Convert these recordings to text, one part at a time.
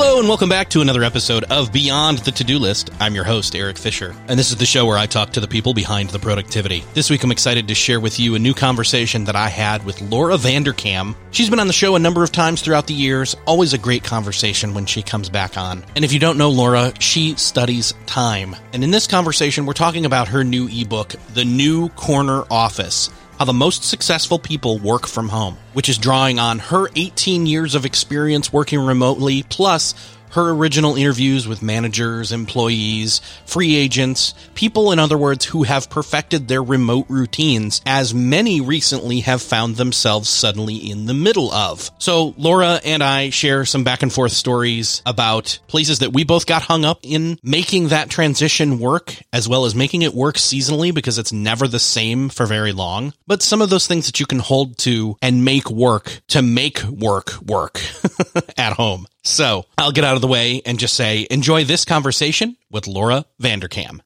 Hello and welcome back to another episode of Beyond the To-Do List. I'm your host, Erik Fisher, and this is the show where I talk to the people behind the productivity. This week I'm excited to share with you a new conversation that I had with Laura Vanderkam. She's been on the show a number of times throughout the years, always a great conversation when she comes back on. And if you don't know Laura, she studies time. And in this conversation, we're talking about her new ebook, The New Corner Office how the most successful people work from home, which is drawing on her 18 years of experience working remotely, plus her original interviews with managers, employees, free agents, people, in other words, who have perfected their remote routines, as many recently have found themselves suddenly in the middle of. So Laura and I share some back and forth stories about places that we both got hung up in making that transition work, as well as making it work seasonally because it's never the same for very long. But some of those things that you can hold to and make work to make work work at home. So I'll get out of the way and just say, enjoy this conversation with Laura Vanderkam.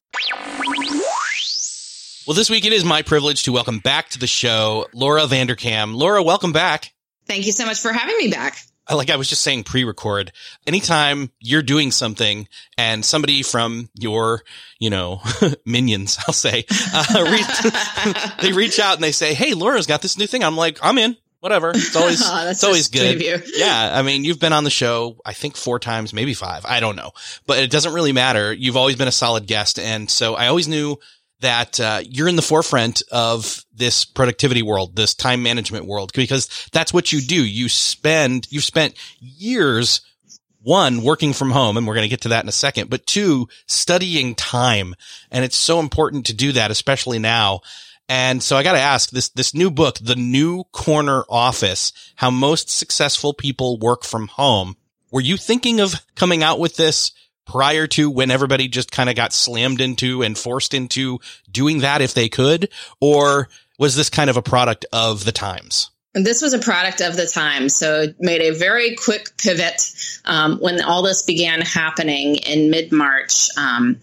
Well, this week it is my privilege to welcome back to the show Laura Vanderkam. Laura, welcome back. Thank you so much for having me back. Like I was just saying pre-record, anytime you're doing something and somebody from your, you know, minions, I'll say, uh, reach, they reach out and they say, Hey, Laura's got this new thing. I'm like, I'm in whatever. It's always it's always good. Yeah, I mean, you've been on the show I think four times, maybe five. I don't know, but it doesn't really matter. You've always been a solid guest, and so I always knew that uh, you're in the forefront of this productivity world, this time management world, because that's what you do. You spend you've spent years. One, working from home, and we're going to get to that in a second, but two, studying time. And it's so important to do that, especially now. And so I got to ask this, this new book, The New Corner Office, how most successful people work from home. Were you thinking of coming out with this prior to when everybody just kind of got slammed into and forced into doing that if they could? Or was this kind of a product of the times? This was a product of the time. So made a very quick pivot um, when all this began happening in mid March. Um,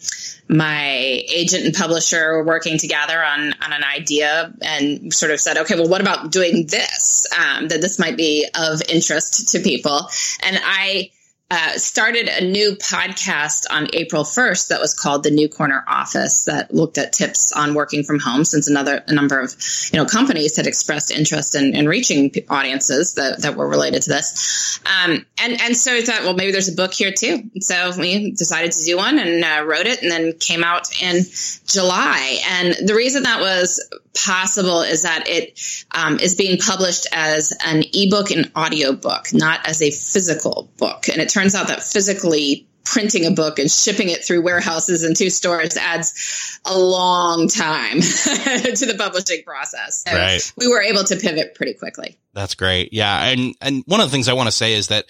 my agent and publisher were working together on, on an idea and sort of said, okay, well, what about doing this? Um, that this might be of interest to people. And I, uh, started a new podcast on April 1st that was called the New Corner Office that looked at tips on working from home since another a number of you know companies had expressed interest in, in reaching audiences that, that were related to this. Um, and and so I thought, well, maybe there's a book here too. So we decided to do one and uh, wrote it, and then came out in July. And the reason that was possible is that it um, is being published as an ebook and audiobook, not as a physical book. And it turns out that physically printing a book and shipping it through warehouses and to stores adds a long time to the publishing process. So right. we were able to pivot pretty quickly. That's great. Yeah. And, and one of the things I want to say is that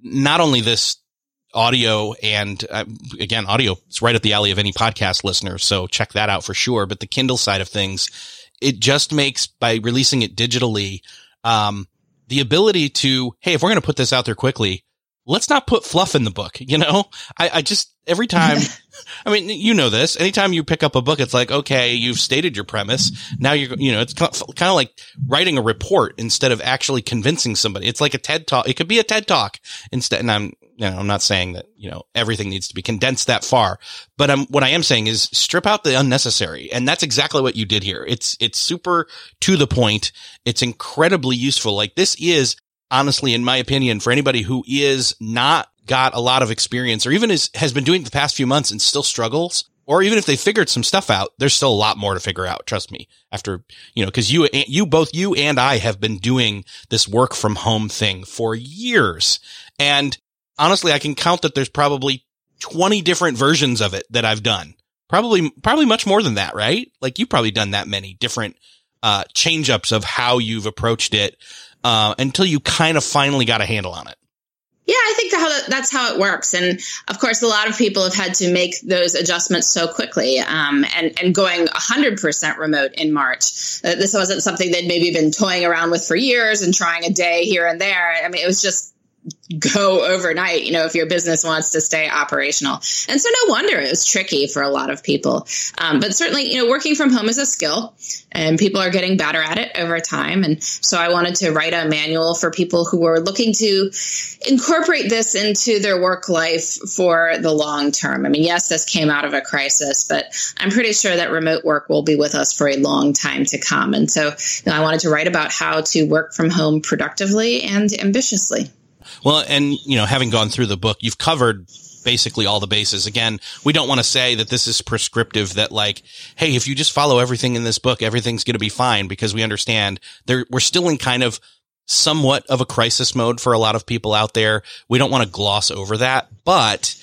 not only this audio and uh, again, audio is right at the alley of any podcast listener. So check that out for sure. But the Kindle side of things, it just makes by releasing it digitally, um, the ability to, Hey, if we're going to put this out there quickly, let's not put fluff in the book. You know, I, I just, every time, I mean, you know this, anytime you pick up a book, it's like, okay, you've stated your premise. Now you're, you know, it's kind of like writing a report instead of actually convincing somebody. It's like a TED talk. It could be a TED talk instead. And I'm, you know, I'm not saying that, you know, everything needs to be condensed that far, but I'm, what I am saying is strip out the unnecessary. And that's exactly what you did here. It's, it's super to the point. It's incredibly useful. Like this is honestly, in my opinion, for anybody who is not got a lot of experience or even is, has been doing it the past few months and still struggles, or even if they figured some stuff out, there's still a lot more to figure out. Trust me. After, you know, cause you, you, both you and I have been doing this work from home thing for years. And honestly, I can count that there's probably 20 different versions of it that I've done. Probably, probably much more than that, right? Like you've probably done that many different, uh, change ups of how you've approached it, uh, until you kind of finally got a handle on it. Yeah, I think that's how it works, and of course, a lot of people have had to make those adjustments so quickly. Um, and and going 100% remote in March, uh, this wasn't something they'd maybe been toying around with for years and trying a day here and there. I mean, it was just go overnight, you know, if your business wants to stay operational. And so no wonder it was tricky for a lot of people. Um, but certainly, you know, working from home is a skill and people are getting better at it over time. And so I wanted to write a manual for people who were looking to incorporate this into their work life for the long term. I mean, yes, this came out of a crisis, but I'm pretty sure that remote work will be with us for a long time to come. And so you know, I wanted to write about how to work from home productively and ambitiously. Well, and you know, having gone through the book, you've covered basically all the bases. Again, we don't want to say that this is prescriptive that like, hey, if you just follow everything in this book, everything's going to be fine because we understand there we're still in kind of somewhat of a crisis mode for a lot of people out there. We don't want to gloss over that, but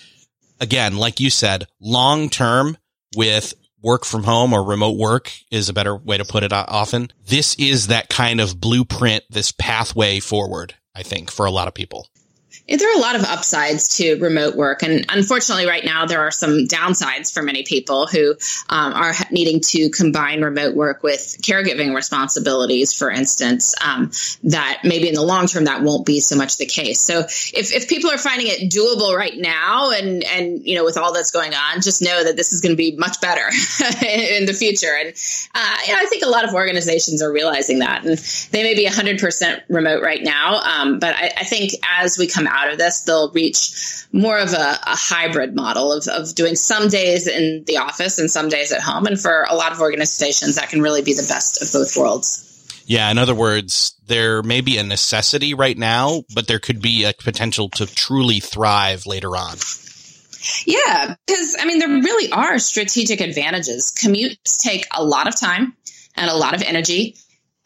again, like you said, long term with work from home or remote work is a better way to put it uh, often. This is that kind of blueprint, this pathway forward. I think, for a lot of people. There are a lot of upsides to remote work. And unfortunately, right now, there are some downsides for many people who um, are needing to combine remote work with caregiving responsibilities, for instance, um, that maybe in the long term, that won't be so much the case. So if, if people are finding it doable right now and, and, you know, with all that's going on, just know that this is going to be much better in the future. And, uh, you know, I think a lot of organizations are realizing that. And they may be 100% remote right now. Um, but I, I think as we come out of this, they'll reach more of a, a hybrid model of, of doing some days in the office and some days at home. And for a lot of organizations, that can really be the best of both worlds. Yeah. In other words, there may be a necessity right now, but there could be a potential to truly thrive later on. Yeah, because I mean, there really are strategic advantages. Commutes take a lot of time and a lot of energy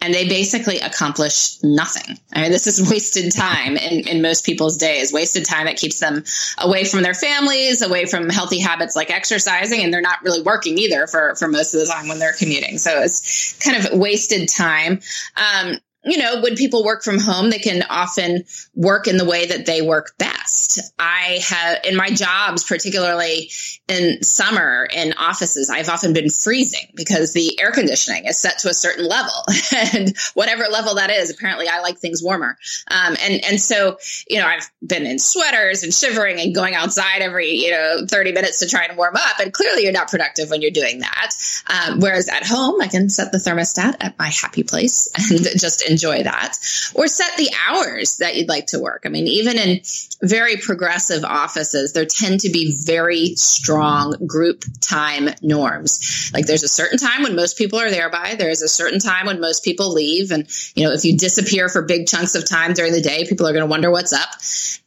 and they basically accomplish nothing. I mean, this is wasted time in, in most people's days, wasted time that keeps them away from their families, away from healthy habits like exercising, and they're not really working either for, for most of the time when they're commuting. So it's kind of wasted time. Um, you know, when people work from home, they can often work in the way that they work best. I have, in my jobs, particularly in summer in offices, I've often been freezing because the air conditioning is set to a certain level. and whatever level that is, apparently I like things warmer. Um, and, and so, you know, I've been in sweaters and shivering and going outside every, you know, 30 minutes to try and warm up. And clearly you're not productive when you're doing that. Um, whereas at home, I can set the thermostat at my happy place and just enjoy that or set the hours that you'd like to work. I mean, even in very progressive offices, there tend to be very strong group time norms. Like there's a certain time when most people are there by, there's a certain time when most people leave. And, you know, if you disappear for big chunks of time during the day, people are going to wonder what's up.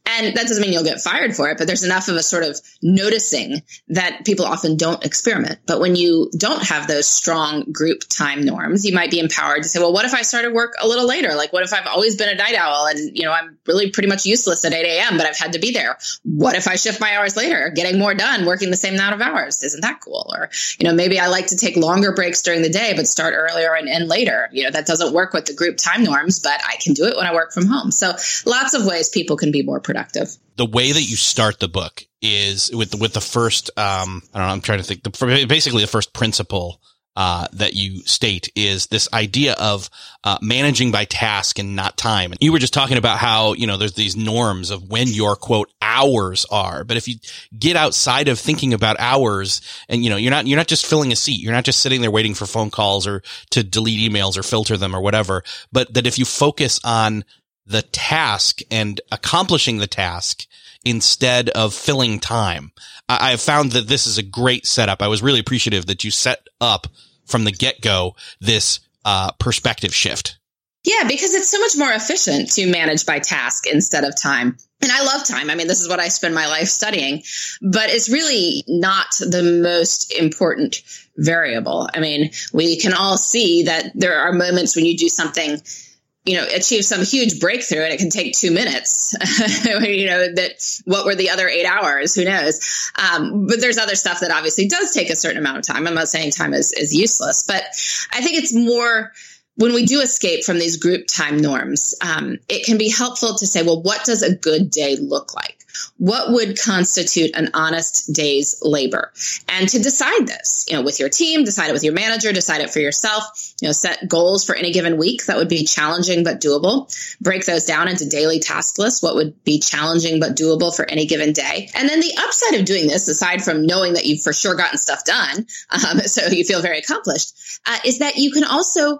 And that doesn't mean you'll get fired for it, but there's enough of a sort of noticing that people often don't experiment. But when you don't have those strong group time norms, you might be empowered to say, well, what if I started work a little later? Like, what if I've always been a night owl and, you know, I'm really pretty much useless at 8 a.m., but I've had to be there? What if I shift my hours later, getting more done, working the same amount of hours? Isn't that cool? Or, you know, maybe I like to take longer breaks during the day, but start earlier and end later. You know, that doesn't work with the group time norms, but I can do it when I work from home. So lots of ways people can be more productive productive. The way that you start the book is with with the first, um, I don't know, I'm trying to think, the, basically the first principle uh, that you state is this idea of uh, managing by task and not time. And you were just talking about how you know there's these norms of when your quote hours are, but if you get outside of thinking about hours, and you know you're not you're not just filling a seat, you're not just sitting there waiting for phone calls or to delete emails or filter them or whatever, but that if you focus on the task and accomplishing the task instead of filling time. I, have found that this is a great setup. I was really appreciative that you set up from the get go this uh, perspective shift. Yeah, because it's so much more efficient to manage by task instead of time. And I love time. I mean, this is what I spend my life studying, but it's really not the most important variable. I mean, we can all see that there are moments when you do something you know, achieve some huge breakthrough and it can take two minutes. you know, that what were the other eight hours? Who knows? Um, but there's other stuff that obviously does take a certain amount of time. I'm not saying time is, is useless, but I think it's more when we do escape from these group time norms, um, it can be helpful to say, well, what does a good day look like? What would constitute an honest day's labor? And to decide this, you know, with your team, decide it with your manager, decide it for yourself, you know, set goals for any given week that would be challenging but doable. Break those down into daily task lists, what would be challenging but doable for any given day. And then the upside of doing this, aside from knowing that you've for sure gotten stuff done, um, so you feel very accomplished, uh, is that you can also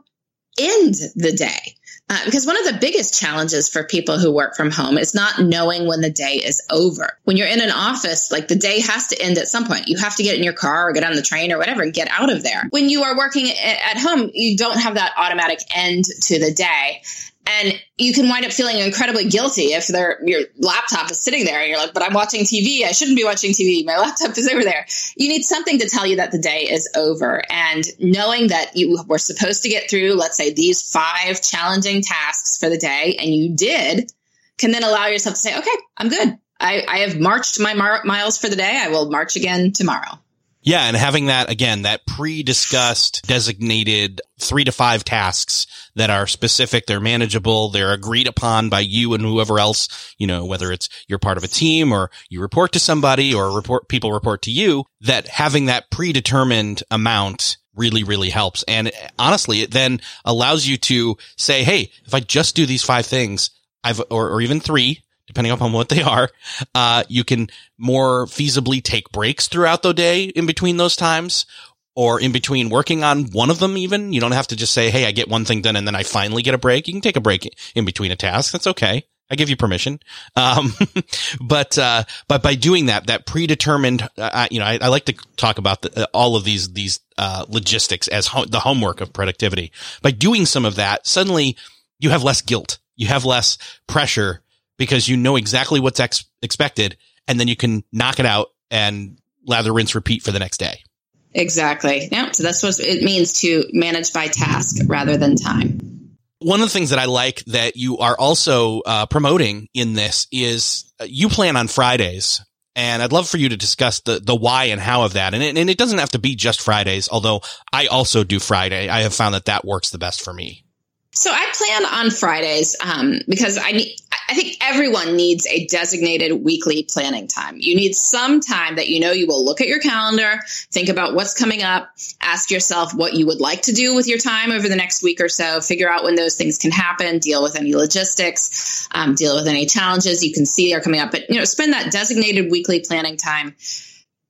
end the day. Uh, because one of the biggest challenges for people who work from home is not knowing when the day is over. When you're in an office, like the day has to end at some point. You have to get in your car or get on the train or whatever and get out of there. When you are working at home, you don't have that automatic end to the day. And you can wind up feeling incredibly guilty if your laptop is sitting there and you're like, but I'm watching TV. I shouldn't be watching TV. My laptop is over there. You need something to tell you that the day is over. And knowing that you were supposed to get through, let's say, these five challenging tasks for the day, and you did, can then allow yourself to say, okay, I'm good. I, I have marched my mar- miles for the day. I will march again tomorrow. Yeah, and having that again, that pre-discussed designated three to five tasks that are specific, they're manageable, they're agreed upon by you and whoever else, you know, whether it's you're part of a team or you report to somebody or report people report to you, that having that predetermined amount really, really helps. And honestly, it then allows you to say, Hey, if I just do these five things, I've, or, or even three, depending upon what they are. Uh, you can more feasibly take breaks throughout the day in between those times or in between working on one of them even. You don't have to just say, Hey, I get one thing done and then I finally get a break. You can take a break in between a task. That's okay. I give you permission. Um, but, uh, but by doing that, that predetermined, uh, you know, I, I, like to talk about the, uh, all of these, these, uh, logistics as ho- the homework of productivity. By doing some of that, suddenly you have less guilt. You have less pressure because you know exactly what's ex- expected and then you can knock it out and lather, rinse, repeat for the next day. Exactly. Yeah. So that's what it means to manage by task rather than time. One of the things that I like that you are also uh, promoting in this is uh, you plan on Fridays. And I'd love for you to discuss the, the why and how of that. And it, and it doesn't have to be just Fridays, although I also do Friday. I have found that that works the best for me. So I plan on Fridays um, because I need. I think everyone needs a designated weekly planning time. You need some time that you know you will look at your calendar, think about what's coming up, ask yourself what you would like to do with your time over the next week or so, figure out when those things can happen, deal with any logistics, um, deal with any challenges you can see are coming up. But you know, spend that designated weekly planning time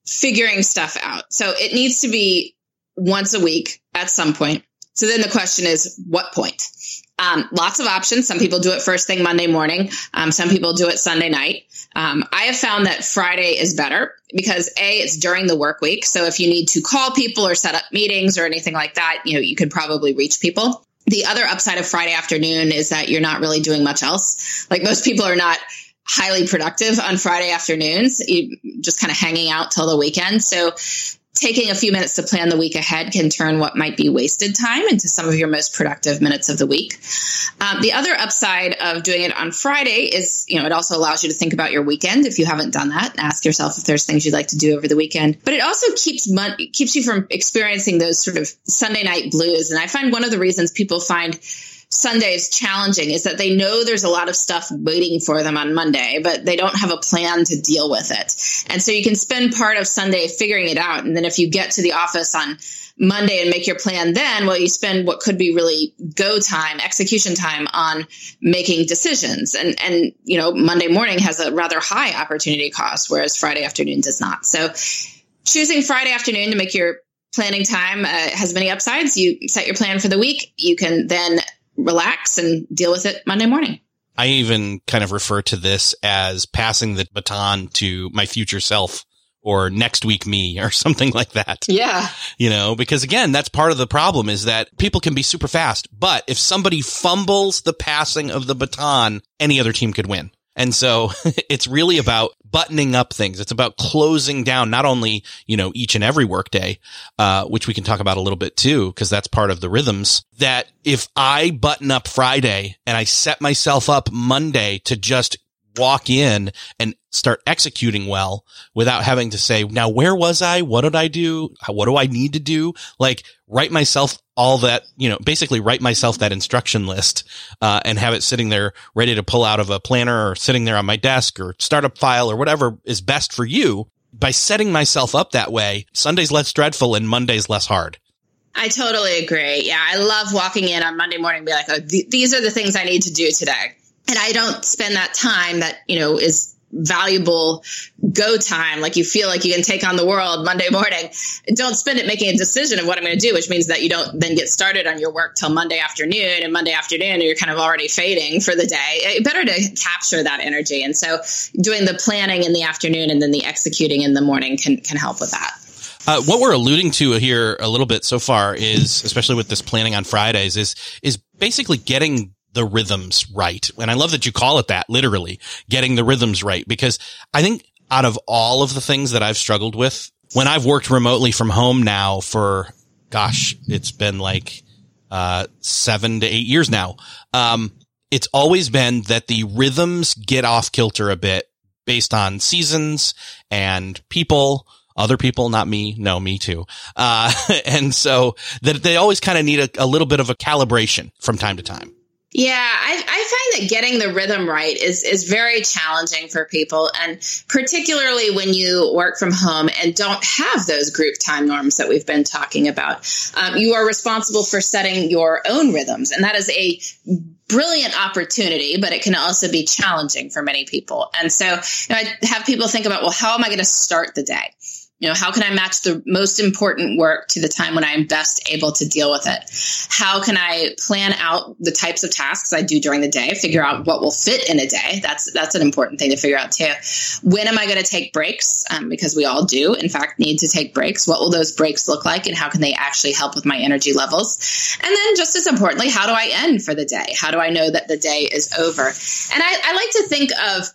figuring stuff out. So it needs to be once a week at some point. So then the question is, what point? Um, lots of options. Some people do it first thing Monday morning. Um, some people do it Sunday night. Um, I have found that Friday is better because a it's during the work week. So if you need to call people or set up meetings or anything like that, you know you could probably reach people. The other upside of Friday afternoon is that you're not really doing much else. Like most people are not highly productive on Friday afternoons, you just kind of hanging out till the weekend. So taking a few minutes to plan the week ahead can turn what might be wasted time into some of your most productive minutes of the week. Um, the other upside of doing it on Friday is, you know, it also allows you to think about your weekend if you haven't done that. Ask yourself if there's things you'd like to do over the weekend. But it also keeps mon- keeps you from experiencing those sort of Sunday night blues. And I find one of the reasons people find Sunday is challenging is that they know there's a lot of stuff waiting for them on Monday, but they don't have a plan to deal with it. And so you can spend part of Sunday figuring it out. And then if you get to the office on Monday and make your plan then, well, you spend what could be really go time, execution time on making decisions. And, and, you know, Monday morning has a rather high opportunity cost, whereas Friday afternoon does not. So choosing Friday afternoon to make your planning time uh, has many upsides. You set your plan for the week. You can then relax and deal with it Monday morning. I even kind of refer to this as passing the baton to my future self or next week me or something like that. Yeah. You know, because again, that's part of the problem is that people can be super fast, but if somebody fumbles the passing of the baton, any other team could win. And so it's really about buttoning up things. It's about closing down not only, you know, each and every workday, uh, which we can talk about a little bit too, because that's part of the rhythms that if I button up Friday and I set myself up Monday to just walk in and start executing well without having to say, now where was I? What did I do? What do I need to do? Like write myself all that, you know, basically write myself that instruction list, uh, and have it sitting there ready to pull out of a planner or sitting there on my desk or startup file or whatever is best for you. By setting myself up that way, Sunday's less dreadful and Monday's less hard. I totally agree. Yeah, I love walking in on Monday morning and be like, oh, th- these are the things I need to do today and I don't spend that time that, you know, is valuable go time. Like you feel like you can take on the world monday morning. Don't spend it making a decision of what i'm going to do which means that you don't then get started on your work till monday afternoon. And monday afternoon you're kind of already fading for the day. It, better to capture that energy. And so doing the planning in the afternoon and then the executing in the morning can can help with that. Uh, what we're alluding to here a little bit so far is, especially with this planning on Fridays, is is basically getting the rhythms right. And I love that you call it that, literally getting the rhythms right, because I think out of all of the things that I've struggled with, when I've worked remotely from home now for, gosh, it's been like, uh, seven to eight years now. Um, it's always been that the rhythms get off kilter a bit based on seasons and people, other people, not me. No, me too. Uh, and so that they always kind of need a, a little bit of a calibration from time to time. Yeah, I, I, find that getting the rhythm right is is very challenging for people, and particularly when you work from home and don't have those group time norms that we've been talking about. Um, you are responsible for setting your own rhythms, and that is a brilliant opportunity, but it can also be challenging for many people. And so you know, I have people think about, well, how am I going to start the day? You know, how can I match the most important work to the time when I'm best able to deal with it? How can I plan out the types of tasks I do during the day, figure out what will fit in a day? That's that's an important thing to figure out too. When am I going to take breaks? Um, because we all do, in fact, need to take breaks. What will those breaks look like, and how can they actually help with my energy levels? And then, just as importantly, how do I end for the day? How do I know that the day is over? And I, I like to think of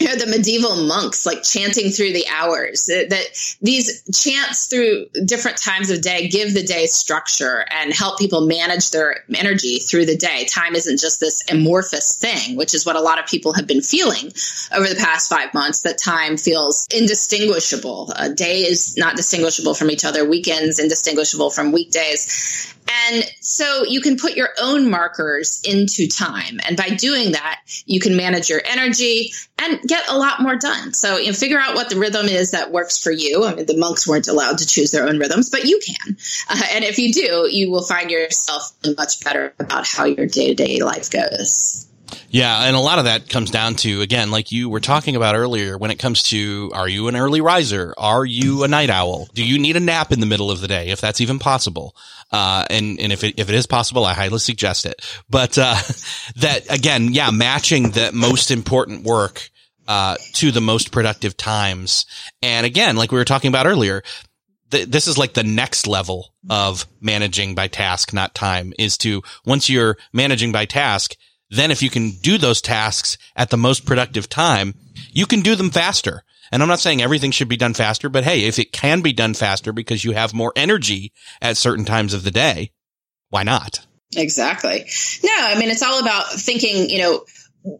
you know, the medieval monks like chanting through the hours. That these chants through different times of day give the day structure and help people manage their energy through the day. Time isn't just this amorphous thing which is what a lot of people have been feeling over the past five months that time feels indistinguishable. A day is not distinguishable from each other. Weekends indistinguishable from weekdays. And so you can put your own markers into time. And by doing that, you can manage your energy. And get a lot more done. So you know, figure out what the rhythm is that works for you. I mean, the monks weren't allowed to choose their own rhythms, but you can. Uh, and if you do, you will find yourself much better about how your day to day life goes. Yeah, and a lot of that comes down to again, like you were talking about earlier, when it comes to are you an early riser? Are you a night owl? Do you need a nap in the middle of the day, if that's even possible? Uh, and and if it if it is possible, I highly suggest it. But uh, that again, yeah, matching the most important work uh, to the most productive times, and again, like we were talking about earlier, this is like the next level of managing by task, not time. Is to once you're managing by task then if you can do those tasks at the most productive time, you can do them faster. And I'm not saying everything should be done faster, but hey, if it can be done faster because you have more energy at certain times of the day, why not? Exactly. No, I mean, it's all about thinking, you know,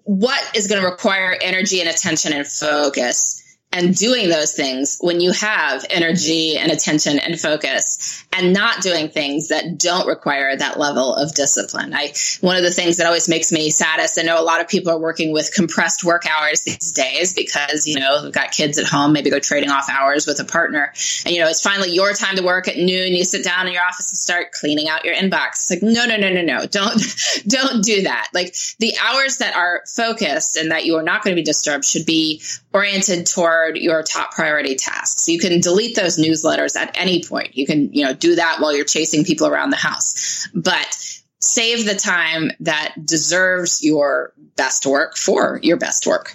what is going to require energy and attention and focus and doing those things when you have energy and attention and focus and not doing things that don't require that level of discipline. I, one of the things that always makes me saddest, I know a lot of people are working with compressed work hours these days because, you know, they've got kids at home, maybe they're trading off hours with a partner and, you know, it's finally your time to work at noon. You sit down in your office and start cleaning out your inbox. It's like, no, no, no, no, no, don't, don't do that. Like the hours that are focused and that you are not going to be disturbed should be oriented toward your top priority tasks. You can delete those newsletters at any point. You can, you know, do that while you're chasing people around the house. But save the time that deserves your best work for your best work.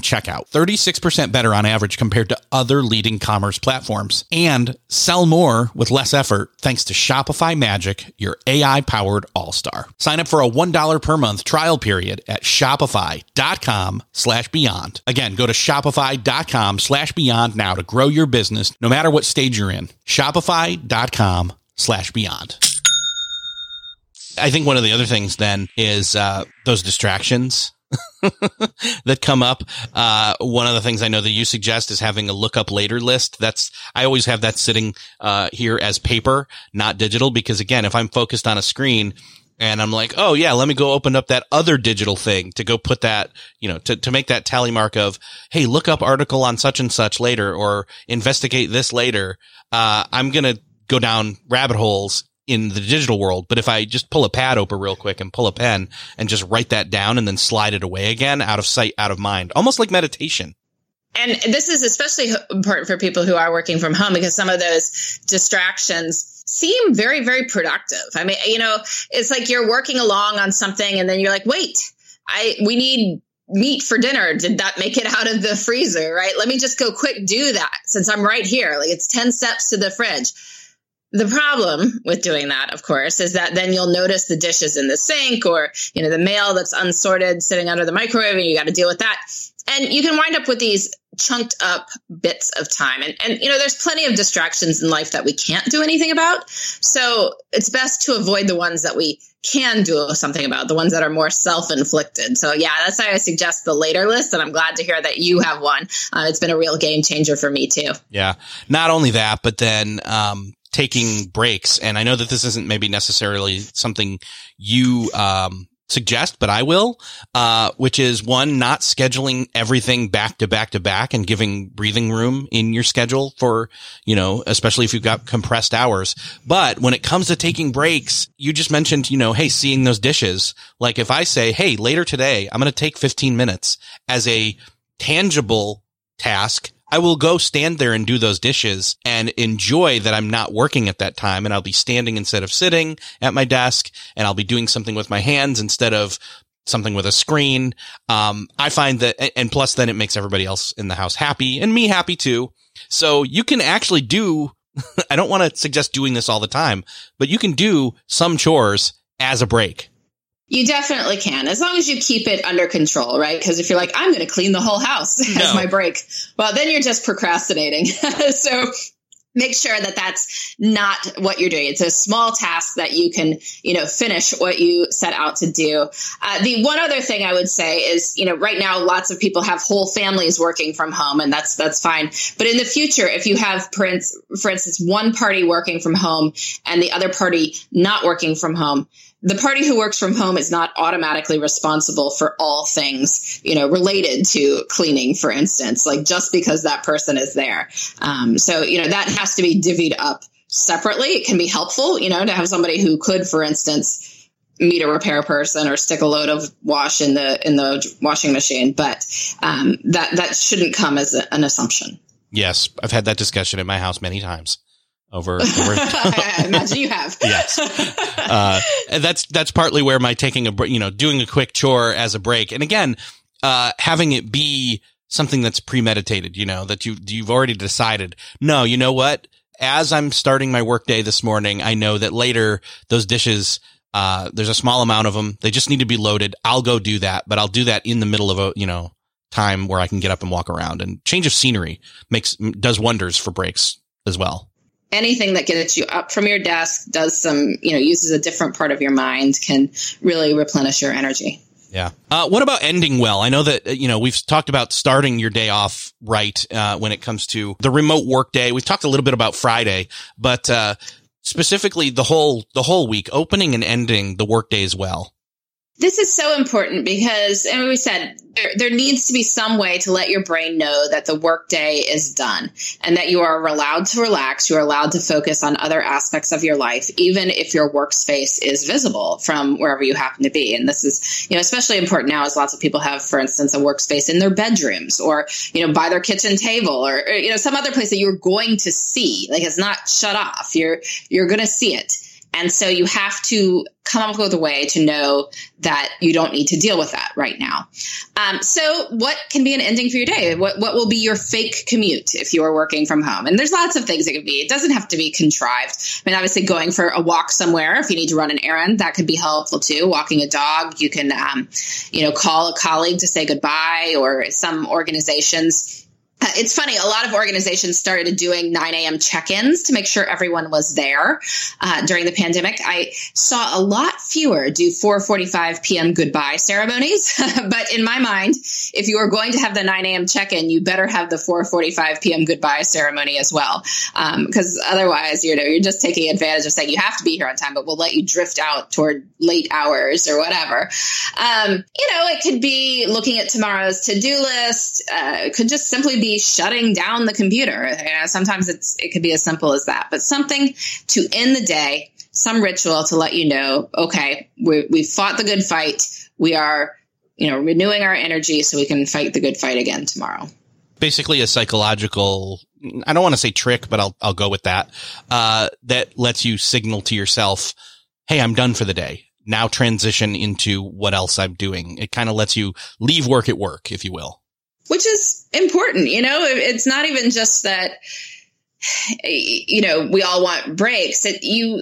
checkout, 36% better on average compared to other leading commerce platforms, and sell more with less effort thanks to Shopify Magic, your AI powered all star. Sign up for a $1 per month trial period at shopify.com slash beyond. Again, go to shopify.com slash beyond now to grow your business no matter what stage you're in. Shopify.com slash beyond. I think one of the other things then is uh, those distractions that come up. Uh, one of the things I know that you suggest is having a look up later list. That's, I always have that sitting, uh, here as paper, not digital, because again, if I'm focused on a screen, and I'm like, oh yeah, let me go open up that other digital thing to go put that, you know, to, to make that tally mark of, hey, look up article on such and such later or investigate this later. Uh, I'm going to go down rabbit holes in the digital world. But if I just pull a pad open real quick and pull a pen and just write that down and then slide it away again, out of sight, out of mind, almost like meditation. And this is especially important for people who are working from home because some of those distractions seem very, very productive. I mean, you know, it's like you're working along on something and then you're like, wait, I, we need meat for dinner. Did that make it out of the freezer? Right. Let me just go quick do that since I'm right here. Like it's 10 steps to the fridge the problem with doing that, of course, is that then you'll notice the dishes in the sink or, you know, the mail that's unsorted sitting under the microwave and you got to deal with that. And you can wind up with these chunked up bits of time. And, and, you know, there's plenty of distractions in life that we can't do anything about. So it's best to avoid the ones that we can do something about, the ones that are more self inflicted. So, yeah, that's why I suggest the later list. And I'm glad to hear that you have one. Uh, it's been a real game changer for me, too. Yeah. Not only that, but then, um, taking breaks. And I know that this isn't maybe necessarily something you, um, suggest, but I will, uh, which is one, not scheduling everything back to back to back and giving breathing room in your schedule for, you know, especially if you've got compressed hours. But when it comes to taking breaks, you just mentioned, you know, hey, seeing those dishes. Like if I say, hey, later today, I'm going to take 15 minutes as a tangible task I will go stand there and do those dishes and enjoy that I'm not working at that time and I'll be standing instead of sitting at my desk and I'll be doing something with my hands instead of something with a screen. Um, I find that, and plus then it makes everybody else in the house happy and me happy too. So you can actually do, I don't want to suggest doing this all the time, but you can do some chores as a break. You definitely can, as long as you keep it under control, right? Because if you're like, I'm going to clean the whole house as my break, well, then you're just procrastinating. so make sure that that's not what you're doing. It's a small task that you can, you know, finish what you set out to do. Uh, the one other thing I would say is, you know, right now lots of people have whole families working from home, and that's that's fine. But in the future, if you have, for instance, one party working from home and the other party not working from home, the party who works from home is not automatically responsible for all things, you know, related to cleaning, for instance, like just because that person is there. Um, so, you know, that has to be divvied up separately. It can be helpful, you know, to have somebody who could, for instance, meet a repair person or stick a load of wash in the in the washing machine, but um, that that shouldn't come as a, an assumption. Yes, I've had that discussion in my house many times over. over I imagine you have. yes, uh, that's that's partly where my taking a you know doing a quick chore as a break, and again, uh, having it be something that's premeditated. You know that you you've already decided. No, you know what? As I'm starting my workday this morning, I know that later those dishes. Uh, there's a small amount of them. They just need to be loaded. I'll go do that, but I'll do that in the middle of a, you know, time where I can get up and walk around and change of scenery makes, does wonders for breaks as well anything that gets you up from your desk, does some, you know, uses a different part of your mind can really replenish your energy. Yeah. Uh, what about ending well? I know that, uh, you know, we've talked about starting your day off right, uh, when it comes to the remote work day. We've talked a little bit about Friday, but, uh, specifically the whole, the whole week, opening and ending the work day as well. This is so important because, and we said there, there needs to be some way to let your brain know that the workday is done and that you are allowed to relax. You are allowed to focus on other aspects of your life, even if your workspace is visible from wherever you happen to be. And this is, you know, especially important now as lots of people have, for instance, a workspace in their bedrooms or, you know, by their kitchen table or, or you know, some other place that you're going to see. Like it's not shut off. You're, you're going to see it. And so you have to come up with a way to know that you don't need to deal with that right now. Um, so what can be an ending for your day? What, what will be your fake commute if you are working from home? And there's lots of things it could be. It doesn't have to be contrived. I mean, obviously going for a walk somewhere, if you need to run an errand, that could be helpful too. Walking a dog, you can, um, you know, call a colleague to say goodbye or some organizations it's funny, a lot of organizations started doing 9 a.m. check ins to make sure everyone was there uh, during the pandemic. I saw a lot fewer do 4:45 p.m. goodbye ceremonies, but in my mind, if you are going to have the 9 a.m. check in, you better have the 4:45 p.m. goodbye ceremony as well, because um, otherwise, you know, you're just taking advantage of saying you have to be here on time, but we'll let you drift out toward late hours or whatever. Um, you know, it could be looking at tomorrow's to do list. Uh, it could just simply be shutting down the computer. You know, sometimes it's it could be as simple as that, but something to end the day, some ritual to let you know, okay, we we fought the good fight. We are, you know, renewing our energy so we can fight the good fight again tomorrow. Basically, a psychological. I don't want to say trick, but I'll I'll go with that. Uh, that lets you signal to yourself, "Hey, I'm done for the day." Now transition into what else I'm doing. It kind of lets you leave work at work, if you will which is important. You know, it's not even just that, you know, we all want breaks. That you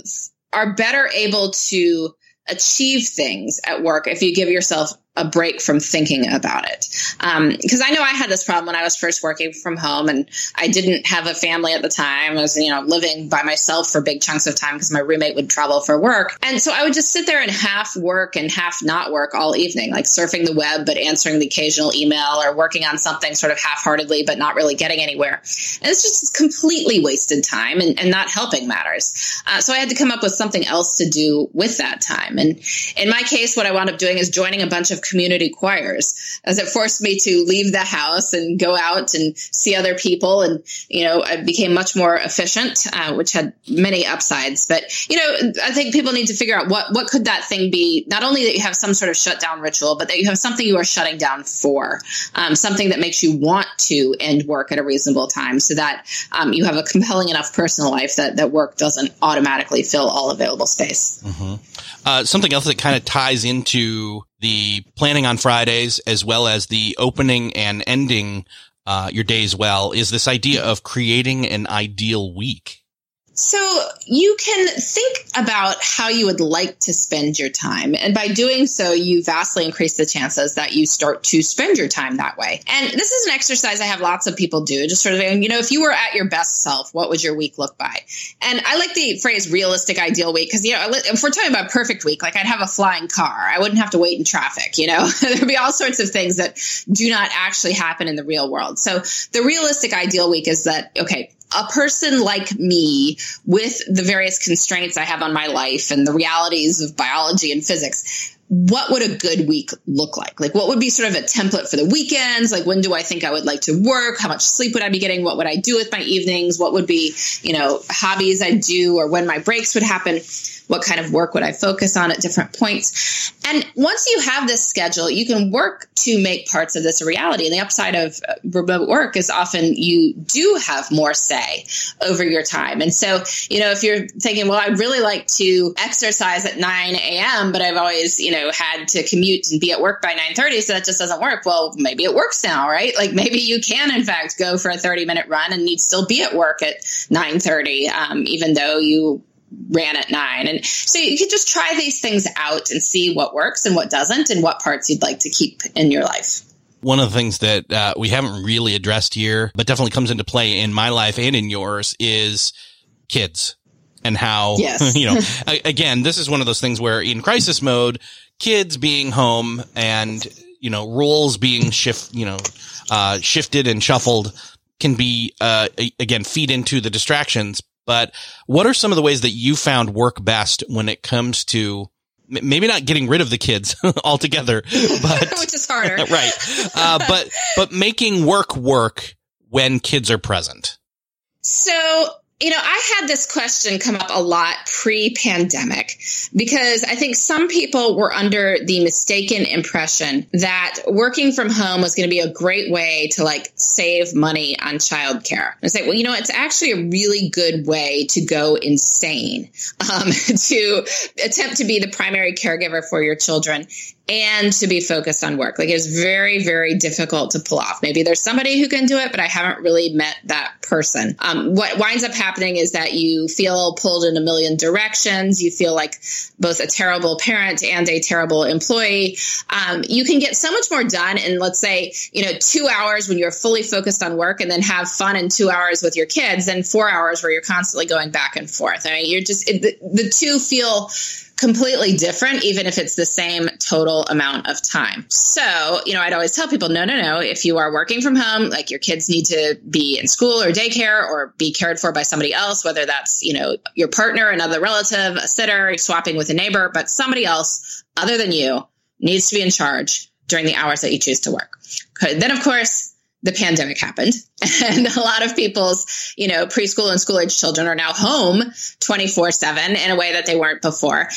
are better able to achieve things at work if you give yourself a break from thinking about it. Because um, I know I had this problem when I was first working from home, and I didn't have a family at the time. I was, you know, living by myself for big chunks of time because my roommate would travel for work, and so I would just sit there and half work and half not work all evening, like surfing the web but answering the occasional email or working on something sort of half-heartedly but not really getting anywhere. And it's just completely wasted time and, and not helping matters. Uh, so I had to come up with something else to do with that time. And in my case, what I wound up doing is joining a bunch of community choirs as it forced me to leave the house and go out and see other people. And, you know, I became much more efficient, uh, which had many upsides. But, you know, I think people need to figure out what, what could that thing be? Not only that you have some sort of shutdown ritual, but that you have something you are shutting down for, um, something that makes you want to end work at a reasonable time so that um, you have a compelling enough personal life that, that work doesn't automatically fill all available space. Mm-hmm. Uh, something else that kind of ties into the planning on Fridays as well as the opening and ending uh, your days well is this idea of creating an ideal week. So you can think about how you would like to spend your time. And by doing so, you vastly increase the chances that you start to spend your time that way. And this is an exercise I have lots of people do, just sort of, you know, if you were at your best self, what would your week look by? And I like the phrase realistic ideal week because, you know, if we're talking about perfect week, like I'd have a flying car, I wouldn't have to wait in traffic, you know, there'd be all sorts of things that do not actually happen in the real world. So the realistic ideal week is that, okay, a person like me with the various constraints I have on my life and the realities of biology and physics, what would a good week look like? Like, what would be sort of a template for the weekends? Like, when do I think I would like to work? How much sleep would I be getting? What would I do with my evenings? What would be, you know, hobbies I'd do or when my breaks would happen? What kind of work would I focus on at different points? And once you have this schedule, you can work to make parts of this a reality. And the upside of remote work is often you do have more say over your time. And so, you know, if you're thinking, well, I'd really like to exercise at 9 a.m., but I've always, you know, had to commute and be at work by 9:30, so that just doesn't work. Well, maybe it works now, right? Like maybe you can, in fact, go for a 30 minute run and you'd still be at work at 9:30, um, even though you ran at nine. And so you can just try these things out and see what works and what doesn't and what parts you'd like to keep in your life. One of the things that uh, we haven't really addressed here, but definitely comes into play in my life and in yours is kids and how, yes. you know, again, this is one of those things where in crisis mode, kids being home and, you know, roles being shift, you know, uh, shifted and shuffled can be, uh, again, feed into the distractions. But what are some of the ways that you found work best when it comes to maybe not getting rid of the kids altogether, but which is harder, right? Uh, but but making work work when kids are present. So you know, I had this question come up a lot pre pandemic because I think some people were under the mistaken impression that working from home was going to be a great way to like save money on childcare. I say, well, you know, it's actually a really good way to go insane, um, to attempt to be the primary caregiver for your children and to be focused on work. Like it's very, very difficult to pull off. Maybe there's somebody who can do it, but I haven't really met that person. Um, what winds up happening is that you feel pulled in a million directions. You feel like both a terrible parent and a terrible employee. Um, you can get so much more done in, let's say, you know, two hours when you're fully focused on work and then have fun in two hours with your kids than four hours where you're constantly going back and forth. I mean, you're just, it, the, the two feel completely different, even if it's the same total amount of time. So, you know, I'd always tell people, no, no, no. If you are working from home, like your kids need to be in school or daycare or be cared for by somebody else, whether that's, you know, your partner, another relative, a sitter, swapping with a neighbor, but somebody else other than you needs to be in charge during the hours that you choose to work. Then, of course, the pandemic happened and a lot of people's you know preschool and school age children are now home 24 7 in a way that they weren't before.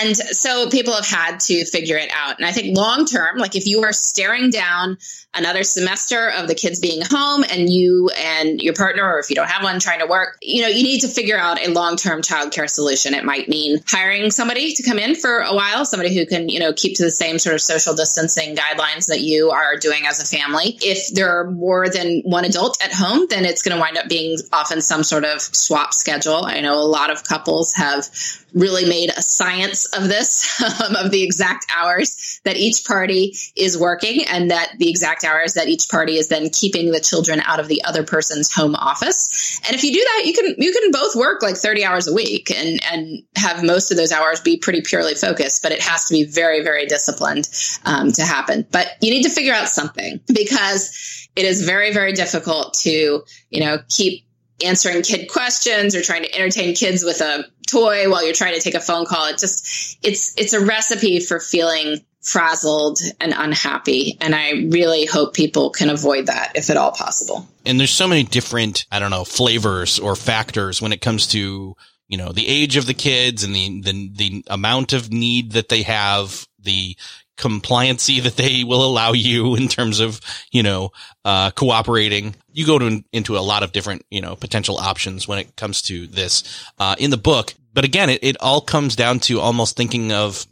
And so people have had to figure it out. And i think long term like if you are staring down another semester of the kids being home and you and your partner or if you don't have one trying to work you know you need to figure out a long-term childcare solution. It might mean hiring somebody to come in for a while somebody who can you know keep to the same sort of social distancing guidelines that you are doing as a family. If there are more than one adult at home then it's going to wind up being often some sort of swap schedule i know a lot of couples have really made a science of this, um, of the exact hours that each party is working and that the exact hours that each party is then keeping the children out of the other person's home office. And if you do that, you can, you can both work like 30 hours a week and, and have most of those hours be pretty purely focused, but it has to be very, very disciplined, um, to happen. But you need to figure out something because it is very, very difficult to, you know, keep answering kid questions or trying to entertain kids with a toy while you're trying to take a phone call. It just it's it's a recipe for feeling frazzled and unhappy and I really hope people can avoid that if at all possible. And there's so many different, I don't know, flavors or factors when it comes to, you know, the age of the kids and the the the amount of need that they have, the compliancy that they will allow you in terms of, you know, uh, cooperating. You go to, into a lot of different, you know, potential options when it comes to this, uh, in the book. But again, it, it all comes down to almost thinking of,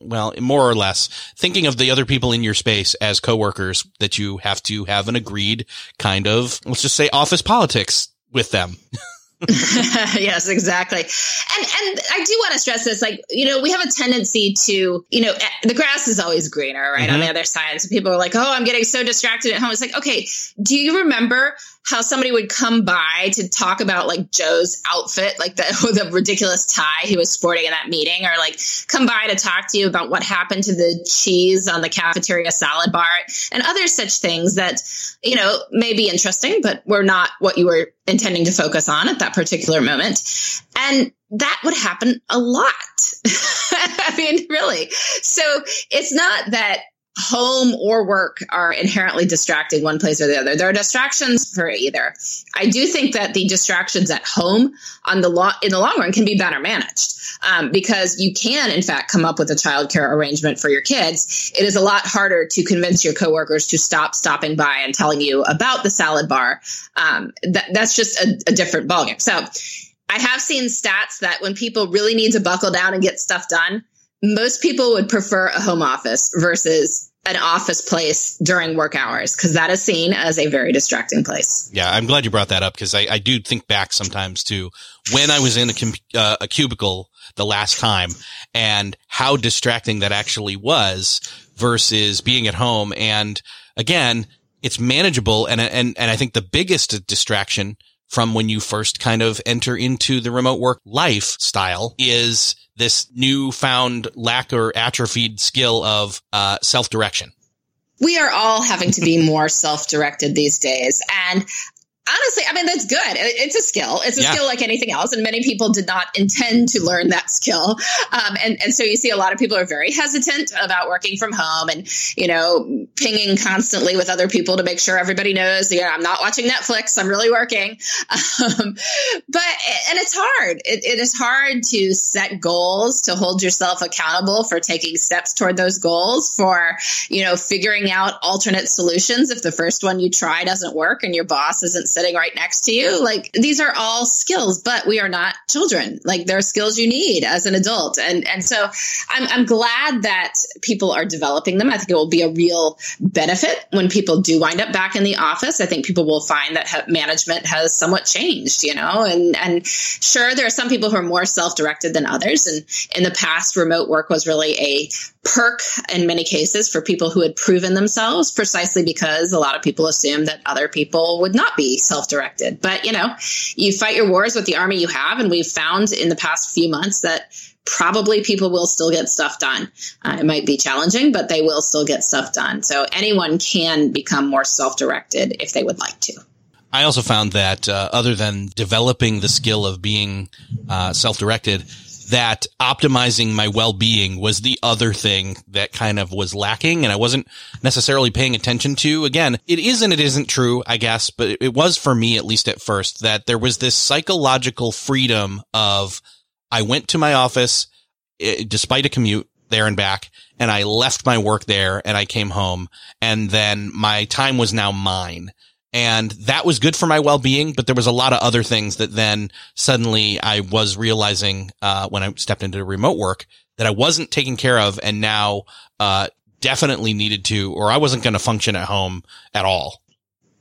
well, more or less thinking of the other people in your space as coworkers that you have to have an agreed kind of, let's just say office politics with them. yes, exactly. And and I do want to stress this like, you know, we have a tendency to, you know, the grass is always greener, right? Mm-hmm. On the other side. So people are like, "Oh, I'm getting so distracted at home." It's like, "Okay, do you remember how somebody would come by to talk about like Joe's outfit, like the the ridiculous tie he was sporting in that meeting or like come by to talk to you about what happened to the cheese on the cafeteria salad bar and other such things that, you know, may be interesting, but were not what you were intending to focus on at that particular moment. And that would happen a lot. I mean, really. So it's not that home or work are inherently distracting one place or the other. There are distractions for either. I do think that the distractions at home on the in the long run can be better managed um, because you can, in fact, come up with a childcare arrangement for your kids. It is a lot harder to convince your coworkers to stop stopping by and telling you about the salad bar. Um, that, that's just a, a different ballgame. So. I have seen stats that when people really need to buckle down and get stuff done, most people would prefer a home office versus an office place during work hours because that is seen as a very distracting place. Yeah, I'm glad you brought that up because I, I, do think back sometimes to when I was in a, com- uh, a cubicle the last time and how distracting that actually was versus being at home. And again, it's manageable. And, and, and I think the biggest distraction from when you first kind of enter into the remote work lifestyle is this newfound lack or atrophied skill of uh, self direction. We are all having to be more self directed these days. And honestly, I mean, that's good. It's a skill. It's a yeah. skill like anything else. And many people did not intend to learn that skill. Um, and, and so you see a lot of people are very hesitant about working from home and, you know, pinging constantly with other people to make sure everybody knows, you know, I'm not watching Netflix. I'm really working. Um, but, and it's hard. It, it is hard to set goals, to hold yourself accountable for taking steps toward those goals, for, you know, figuring out alternate solutions if the first one you try doesn't work and your boss isn't sitting right next to you. Like these are all skills, but we are not children. Like there are skills you need as an adult. And, and so I'm, I'm glad that people are developing them. I think it will be a real benefit when people do wind up back in the office. I think people will find that management has somewhat changed, you know, and, and sure, there are some people who are more self-directed than others. And in the past, remote work was really a perk in many cases for people who had proven themselves precisely because a lot of people assume that other people would not be self-directed. But, you know, you fight your wars with the army you have. And we've found in the past few months that probably people will still get stuff done. Uh, it might be challenging, but they will still get stuff done. So anyone can become more self-directed if they would like to. I also found that uh, other than developing the skill of being uh, self-directed, that optimizing my well-being was the other thing that kind of was lacking and I wasn't necessarily paying attention to. Again, it is and it isn't true, I guess, but it was for me, at least at first, that there was this psychological freedom of I went to my office eh, despite a commute there and back and I left my work there and I came home and then my time was now mine. And that was good for my well-being, but there was a lot of other things that then suddenly I was realizing, uh, when I stepped into remote work that I wasn't taking care of and now, uh, definitely needed to, or I wasn't going to function at home at all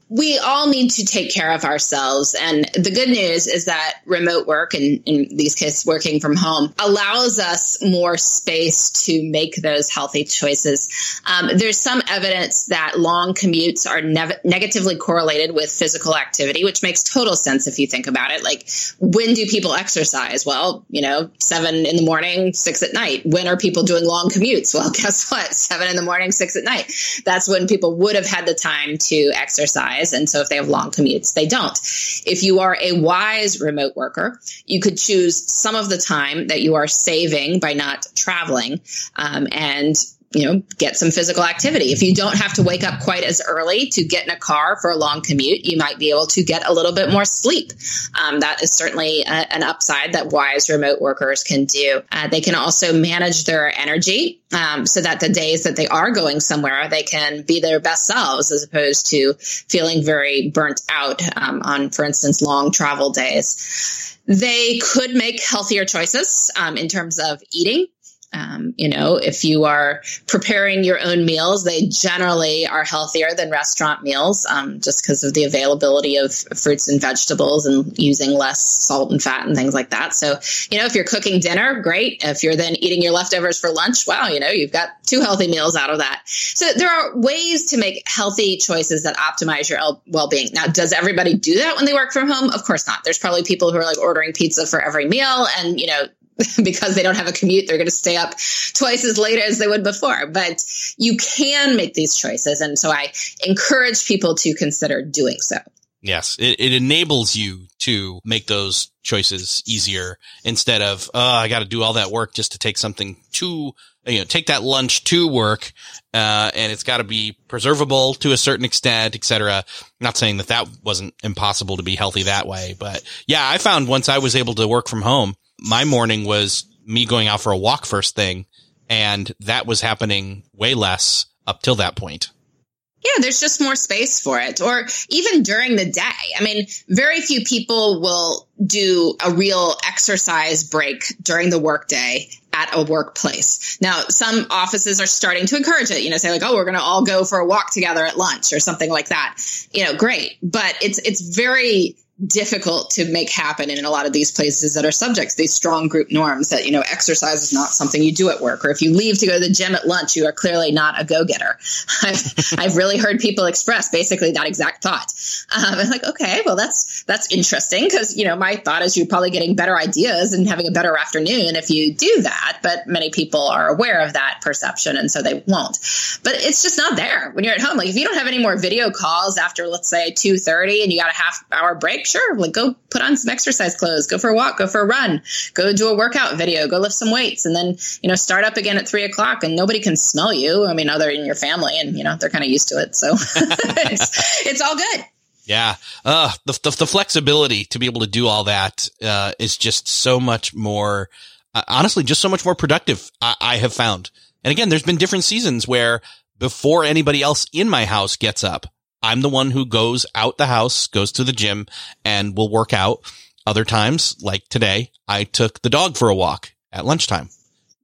we all need to take care of ourselves. And the good news is that remote work, and in these cases, working from home, allows us more space to make those healthy choices. Um, there's some evidence that long commutes are ne- negatively correlated with physical activity, which makes total sense if you think about it. Like, when do people exercise? Well, you know, seven in the morning, six at night. When are people doing long commutes? Well, guess what? Seven in the morning, six at night. That's when people would have had the time to exercise and so if they have long commutes, they don't. If you are a wise remote worker, you could choose some of the time that you are saving by not traveling um, and you know, get some physical activity. If you don't have to wake up quite as early to get in a car for a long commute, you might be able to get a little bit more sleep. Um, that is certainly a, an upside that wise remote workers can do. Uh, they can also manage their energy um, so that the days that they are going somewhere, they can be their best selves as opposed to feeling very burnt out um, on, for instance, long travel days. They could make healthier choices um, in terms of eating Um, you know, if you are preparing your own meals, they generally are healthier than restaurant meals, um, just because of the availability of fruits and vegetables and using less salt and fat and things like that. So, you know, if you're cooking dinner, great. If you're then eating your leftovers for lunch, wow, you know, you've got two healthy meals out of that. So there are ways to make healthy choices that optimize your well-being. Now, does everybody do that when they work from home? Of course not. There's probably people who are like ordering pizza for every meal and, you know, because they don't have a commute, they're going to stay up twice as late as they would before. But you can make these choices. And so I encourage people to consider doing so. Yes, it, it enables you to make those choices easier instead of, oh, I got to do all that work just to take something to, you know, take that lunch to work. Uh, and it's got to be preservable to a certain extent, et cetera. Not saying that that wasn't impossible to be healthy that way, but yeah, I found once I was able to work from home, my morning was me going out for a walk first thing. And that was happening way less up till that point. Yeah, there's just more space for it. Or even during the day. I mean, very few people will do a real exercise break during the workday at a workplace. Now, some offices are starting to encourage it, you know, say like, oh, we're going to all go for a walk together at lunch or something like that. You know, great. But it's, it's very difficult to make happen in a lot of these places that are subject to these strong group norms that you know exercise is not something you do at work. Or if you leave to go to the gym at lunch you are clearly not a go-getter. I've, I've really heard people express basically that exact thought. Um, i'm like okay well that's that's interesting because you know my thought is you're probably getting better ideas and having a better afternoon if you do that but many people are aware of that perception and so they won't. But it's just not there when you're at home. Like if you don't have any more video calls after let's say 2.30 and you got a half hour break sure, like go put on some exercise clothes, go for a walk, go for a run, go do a workout video, go lift some weights, and then, you know, start up again at three o'clock and nobody can smell you. I mean, other than your family and, you know, they're kind of used to it. So it's, it's all good. Yeah. Uh, the, the, the, flexibility to be able to do all that, uh, is just so much more, uh, honestly, just so much more productive. I, I have found. And again, there's been different seasons where before anybody else in my house gets up, I'm the one who goes out the house, goes to the gym and will work out. Other times, like today, I took the dog for a walk at lunchtime.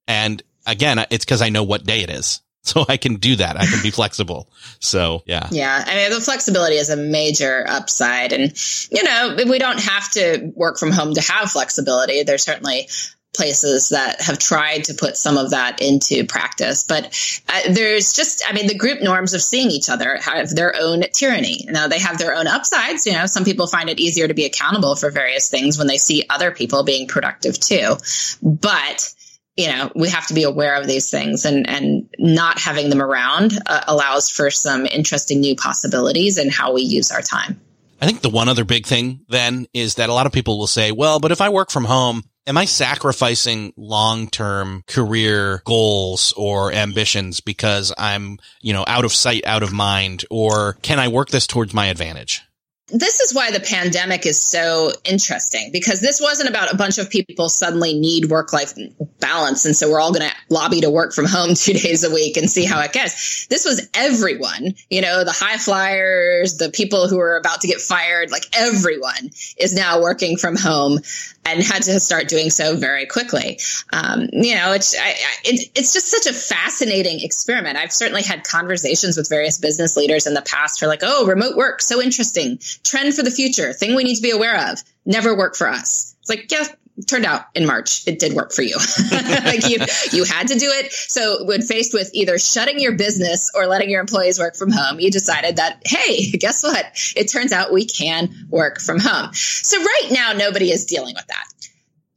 And again, it's because I know what day it is. So I can do that. I can be flexible. So yeah. Yeah. I mean, the flexibility is a major upside. And, you know, we don't have to work from home to have flexibility. There's certainly places that have tried to put some of that into practice. But uh, there's just, I mean, the group norms of seeing each other have their own tyranny. Now they have their own upsides. You know, some people find it easier to be accountable for various things when they see other people being productive too. But you know, we have to be aware of these things and, and not having them around uh, allows for some interesting new possibilities in how we use our time. I think the one other big thing then is that a lot of people will say, well, but if I work from home, am I sacrificing long-term career goals or ambitions because I'm, you know, out of sight, out of mind, or can I work this towards my advantage? This is why the pandemic is so interesting because this wasn't about a bunch of people suddenly need work life balance. And so we're all going to lobby to work from home two days a week and see how it goes. This was everyone, you know, the high flyers, the people who are about to get fired, like everyone is now working from home and had to start doing so very quickly. Um, you know, it's I, it, it's just such a fascinating experiment. I've certainly had conversations with various business leaders in the past are like, "Oh, remote work, so interesting, trend for the future, thing we need to be aware of." Never work for us. It's like, yeah, turned out in March it did work for you. like you you had to do it. So when faced with either shutting your business or letting your employees work from home, you decided that hey, guess what? It turns out we can work from home. So right now nobody is dealing with that.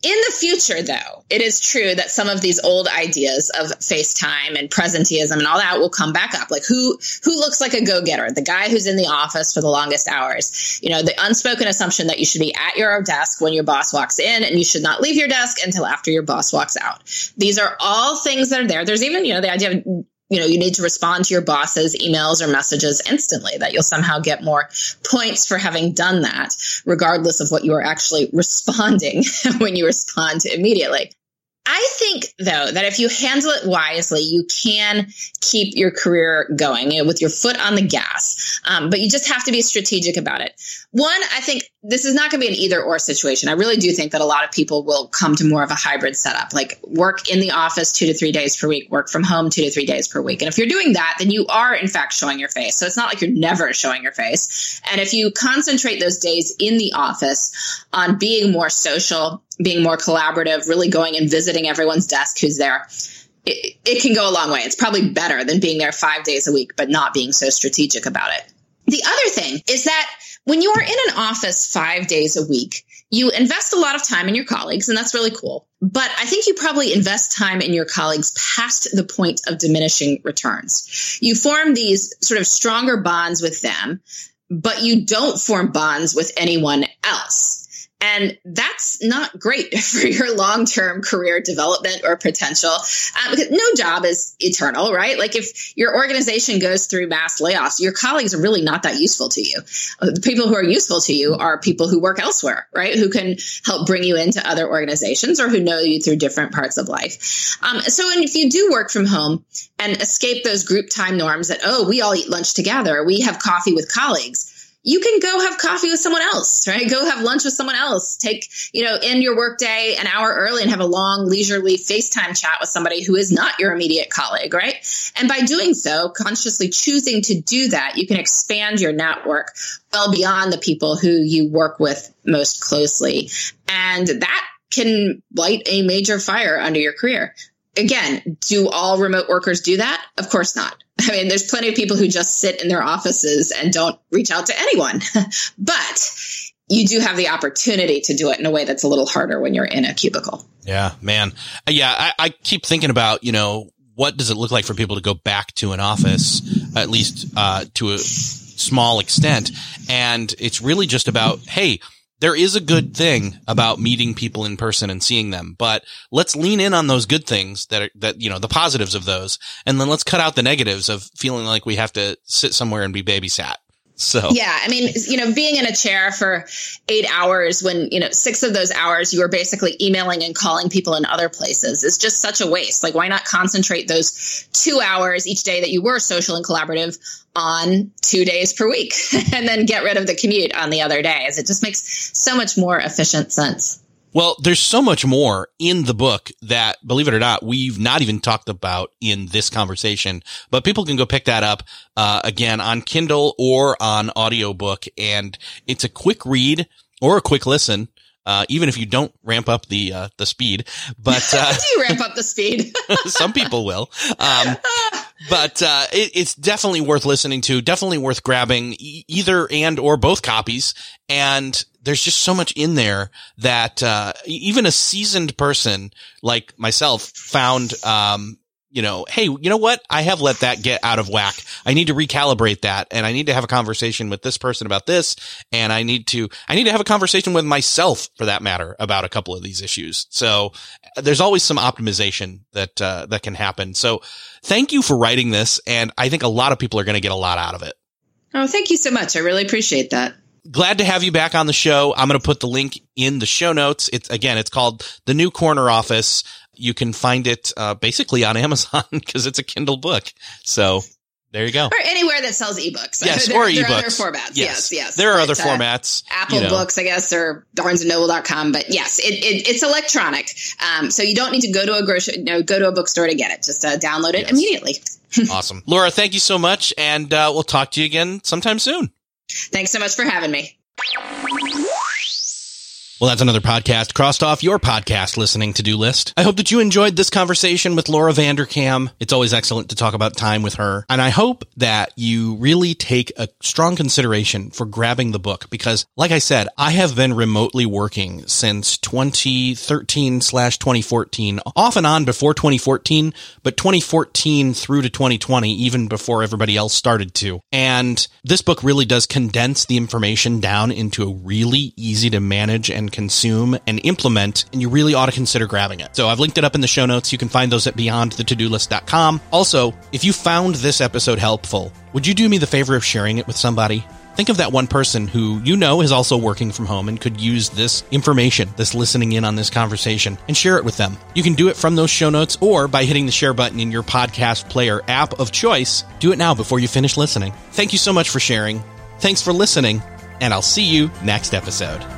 In the future, though, it is true that some of these old ideas of FaceTime and presenteeism and all that will come back up. Like who who looks like a go-getter? The guy who's in the office for the longest hours. You know, the unspoken assumption that you should be at your desk when your boss walks in and you should not leave your desk until after your boss walks out. These are all things that are there. There's even, you know, the idea of you know, you need to respond to your boss's emails or messages instantly, that you'll somehow get more points for having done that, regardless of what you are actually responding when you respond immediately. I think, though, that if you handle it wisely, you can keep your career going with your foot on the gas. Um, but you just have to be strategic about it. One, I think this is not going to be an either or situation. I really do think that a lot of people will come to more of a hybrid setup, like work in the office two to three days per week, work from home two to three days per week. And if you're doing that, then you are, in fact, showing your face. So it's not like you're never showing your face. And if you concentrate those days in the office on being more social, being more collaborative, really going and visiting everyone's desk who's there, it, it can go a long way. It's probably better than being there five days a week, but not being so strategic about it. The other thing is that when you are in an office five days a week, you invest a lot of time in your colleagues, and that's really cool. But I think you probably invest time in your colleagues past the point of diminishing returns. You form these sort of stronger bonds with them, but you don't form bonds with anyone else. And that's not great for your long term career development or potential uh, because no job is eternal, right? Like if your organization goes through mass layoffs, your colleagues are really not that useful to you. Uh, the people who are useful to you are people who work elsewhere, right? Who can help bring you into other organizations or who know you through different parts of life. Um, so and if you do work from home and escape those group time norms that, oh, we all eat lunch together, we have coffee with colleagues you can go have coffee with someone else, right? Go have lunch with someone else. Take, you know, end your workday an hour early and have a long, leisurely FaceTime chat with somebody who is not your immediate colleague, right? And by doing so, consciously choosing to do that, you can expand your network well beyond the people who you work with most closely. And that can light a major fire under your career. Again, do all remote workers do that? Of course not. I mean, there's plenty of people who just sit in their offices and don't reach out to anyone. but you do have the opportunity to do it in a way that's a little harder when you're in a cubicle. Yeah, man. Uh, yeah, I, I keep thinking about, you know, what does it look like for people to go back to an office, at least uh, to a small extent? And it's really just about, hey, there is a good thing about meeting people in person and seeing them, but let's lean in on those good things that are, that, you know, the positives of those. And then let's cut out the negatives of feeling like we have to sit somewhere and be babysat. So yeah, I mean, you know, being in a chair for eight hours when you know six of those hours you are basically emailing and calling people in other places is just such a waste. Like, why not concentrate those two hours each day that you were social and collaborative on two days per week, and then get rid of the commute on the other days? It just makes so much more efficient sense. Well, there's so much more in the book that, believe it or not, we've not even talked about in this conversation, but people can go pick that up, uh, again on Kindle or on audiobook. And it's a quick read or a quick listen. Uh, even if you don't ramp up the uh, the speed, but uh, do you ramp up the speed? some people will. Um, but uh, it, it's definitely worth listening to. Definitely worth grabbing e- either and or both copies. And there's just so much in there that uh, even a seasoned person like myself found um, you know, hey, you know what? I have let that get out of whack. I need to recalibrate that and I need to have a conversation with this person about this. And I need to, I need to have a conversation with myself for that matter about a couple of these issues. So there's always some optimization that, uh, that can happen. So thank you for writing this. And I think a lot of people are going to get a lot out of it. Oh, thank you so much. I really appreciate that glad to have you back on the show. I'm going to put the link in the show notes. It's again, it's called the new corner office. You can find it uh, basically on Amazon because it's a Kindle book. So there you go. Or anywhere that sells ebooks. Yes, there, or there ebooks. Are other formats. Yes, yes. yes. There are but, other uh, formats. Apple you know. Books, I guess, or BarnesandNoble.com. But yes, it, it, it's electronic. Um, so you don't need to go to a grocery, you know, go to a bookstore to get it. Just uh, download it yes. immediately. awesome, Laura. Thank you so much, and uh, we'll talk to you again sometime soon. Thanks so much for having me. Well, that's another podcast crossed off your podcast listening to do list. I hope that you enjoyed this conversation with Laura Vanderkam. It's always excellent to talk about time with her. And I hope that you really take a strong consideration for grabbing the book because, like I said, I have been remotely working since 2013 slash 2014, off and on before 2014, but 2014 through to 2020, even before everybody else started to. And this book really does condense the information down into a really easy to manage and consume and implement, and you really ought to consider grabbing it. So I've linked it up in the show notes. You can find those at beyondthetodolist.com. Also, if you found this episode helpful, would you do me the favor of sharing it with somebody? Think of that one person who you know is also working from home and could use this information, this listening in on this conversation, and share it with them. You can do it from those show notes or by hitting the share button in your podcast player app of choice. Do it now before you finish listening. Thank you so much for sharing. Thanks for listening, and I'll see you next episode.